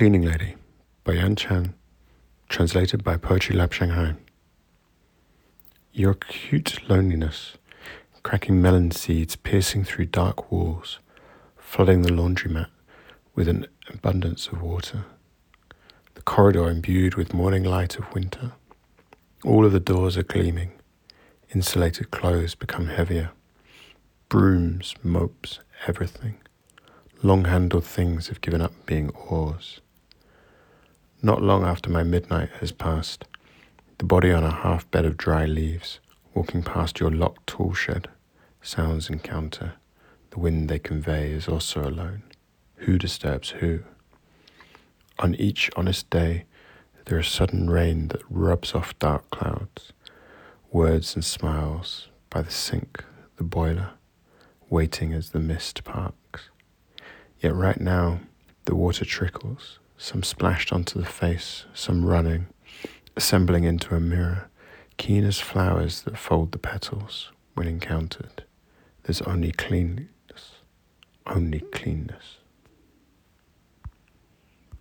Cleaning Lady by Yan Chan, translated by Poetry Lab Shanghai. Your acute loneliness, cracking melon seeds piercing through dark walls, flooding the laundromat with an abundance of water. The corridor imbued with morning light of winter. All of the doors are gleaming. Insulated clothes become heavier. Brooms, mopes, everything. Long handled things have given up being oars. Not long after my midnight has passed, the body on a half bed of dry leaves, walking past your locked tool shed, sounds encounter. The wind they convey is also alone. Who disturbs who? On each honest day, there is sudden rain that rubs off dark clouds, words and smiles by the sink, the boiler, waiting as the mist parks. Yet right now, the water trickles, some splashed onto the face, some running, assembling into a mirror, keen as flowers that fold the petals when encountered. There's only cleanness, only cleanness.